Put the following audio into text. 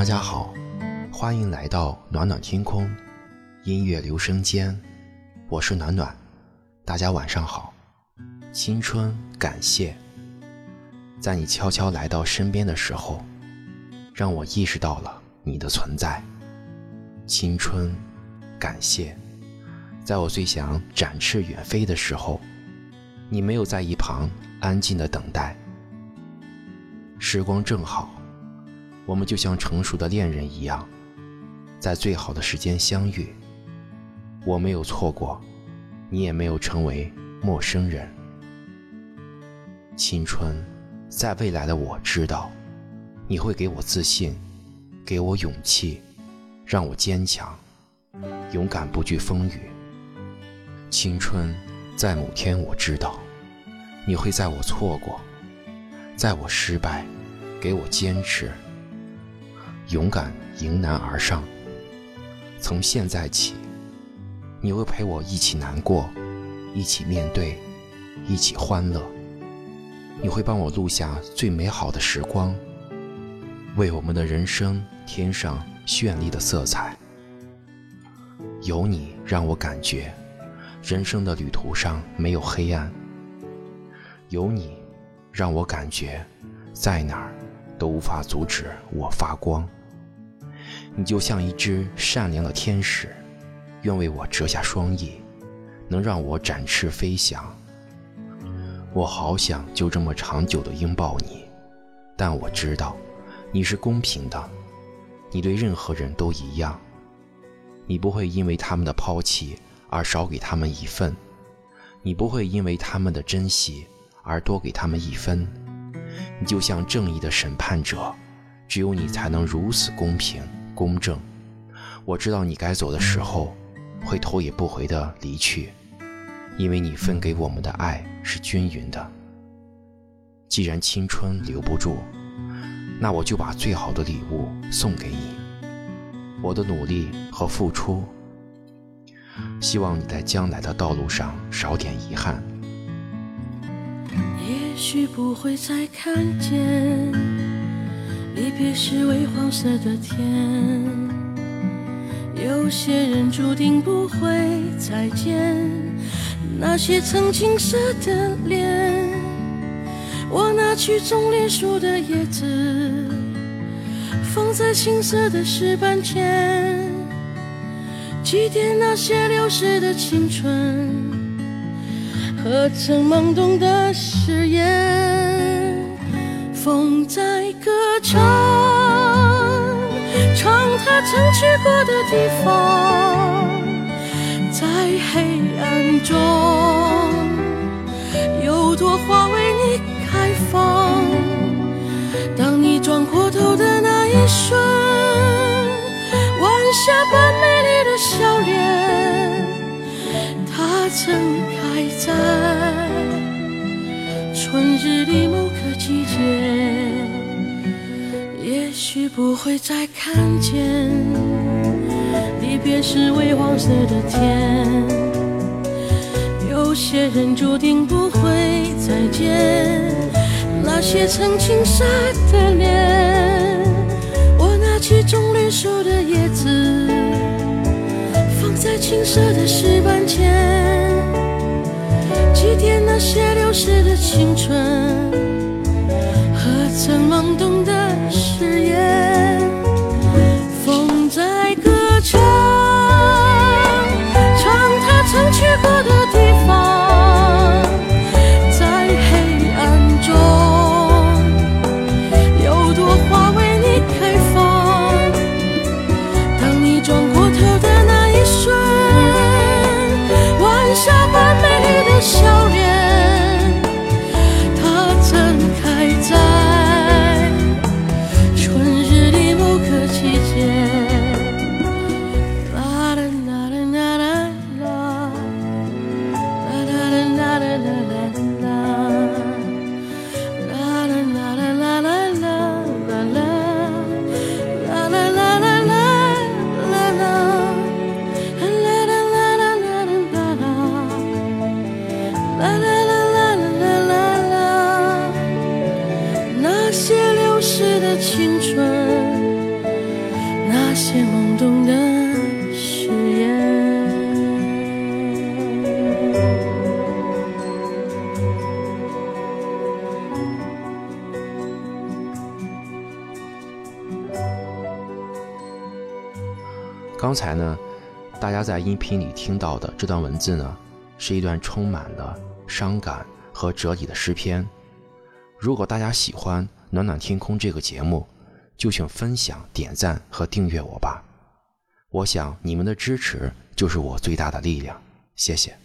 大家好，欢迎来到暖暖天空，音乐留声间，我是暖暖，大家晚上好。青春，感谢，在你悄悄来到身边的时候，让我意识到了你的存在。青春，感谢，在我最想展翅远飞的时候，你没有在一旁安静的等待。时光正好。我们就像成熟的恋人一样，在最好的时间相遇。我没有错过，你也没有成为陌生人。青春，在未来的我知道，你会给我自信，给我勇气，让我坚强，勇敢不惧风雨。青春，在某天我知道，你会在我错过，在我失败，给我坚持。勇敢迎难而上。从现在起，你会陪我一起难过，一起面对，一起欢乐。你会帮我录下最美好的时光，为我们的人生添上绚丽的色彩。有你，让我感觉人生的旅途上没有黑暗。有你，让我感觉在哪儿都无法阻止我发光。你就像一只善良的天使，愿为我折下双翼，能让我展翅飞翔。我好想就这么长久的拥抱你，但我知道，你是公平的，你对任何人都一样，你不会因为他们的抛弃而少给他们一份，你不会因为他们的珍惜而多给他们一分。你就像正义的审判者，只有你才能如此公平。公正，我知道你该走的时候，会头也不回的离去，因为你分给我们的爱是均匀的。既然青春留不住，那我就把最好的礼物送给你，我的努力和付出。希望你在将来的道路上少点遗憾。也许不会再看见。离别是微黄色的天，有些人注定不会再见。那些曾青涩的脸，我拿去种莲树的叶子，放在青涩的石板前，祭奠那些流逝的青春和曾懵懂的誓言。风在曾去过的地方，在黑暗中，有朵花为你开放。当你转过头的那一瞬，晚霞般美丽的笑脸，它曾开在也许不会再看见，离别时微黄色的天。有些人注定不会再见，那些曾青涩的脸。我拿起种绿树的叶子，放在青涩的石板前，祭奠那些流逝的青春和。曾懵刚才呢，大家在音频里听到的这段文字呢，是一段充满了伤感和哲理的诗篇。如果大家喜欢《暖暖天空》这个节目，就请分享、点赞和订阅我吧。我想你们的支持就是我最大的力量。谢谢。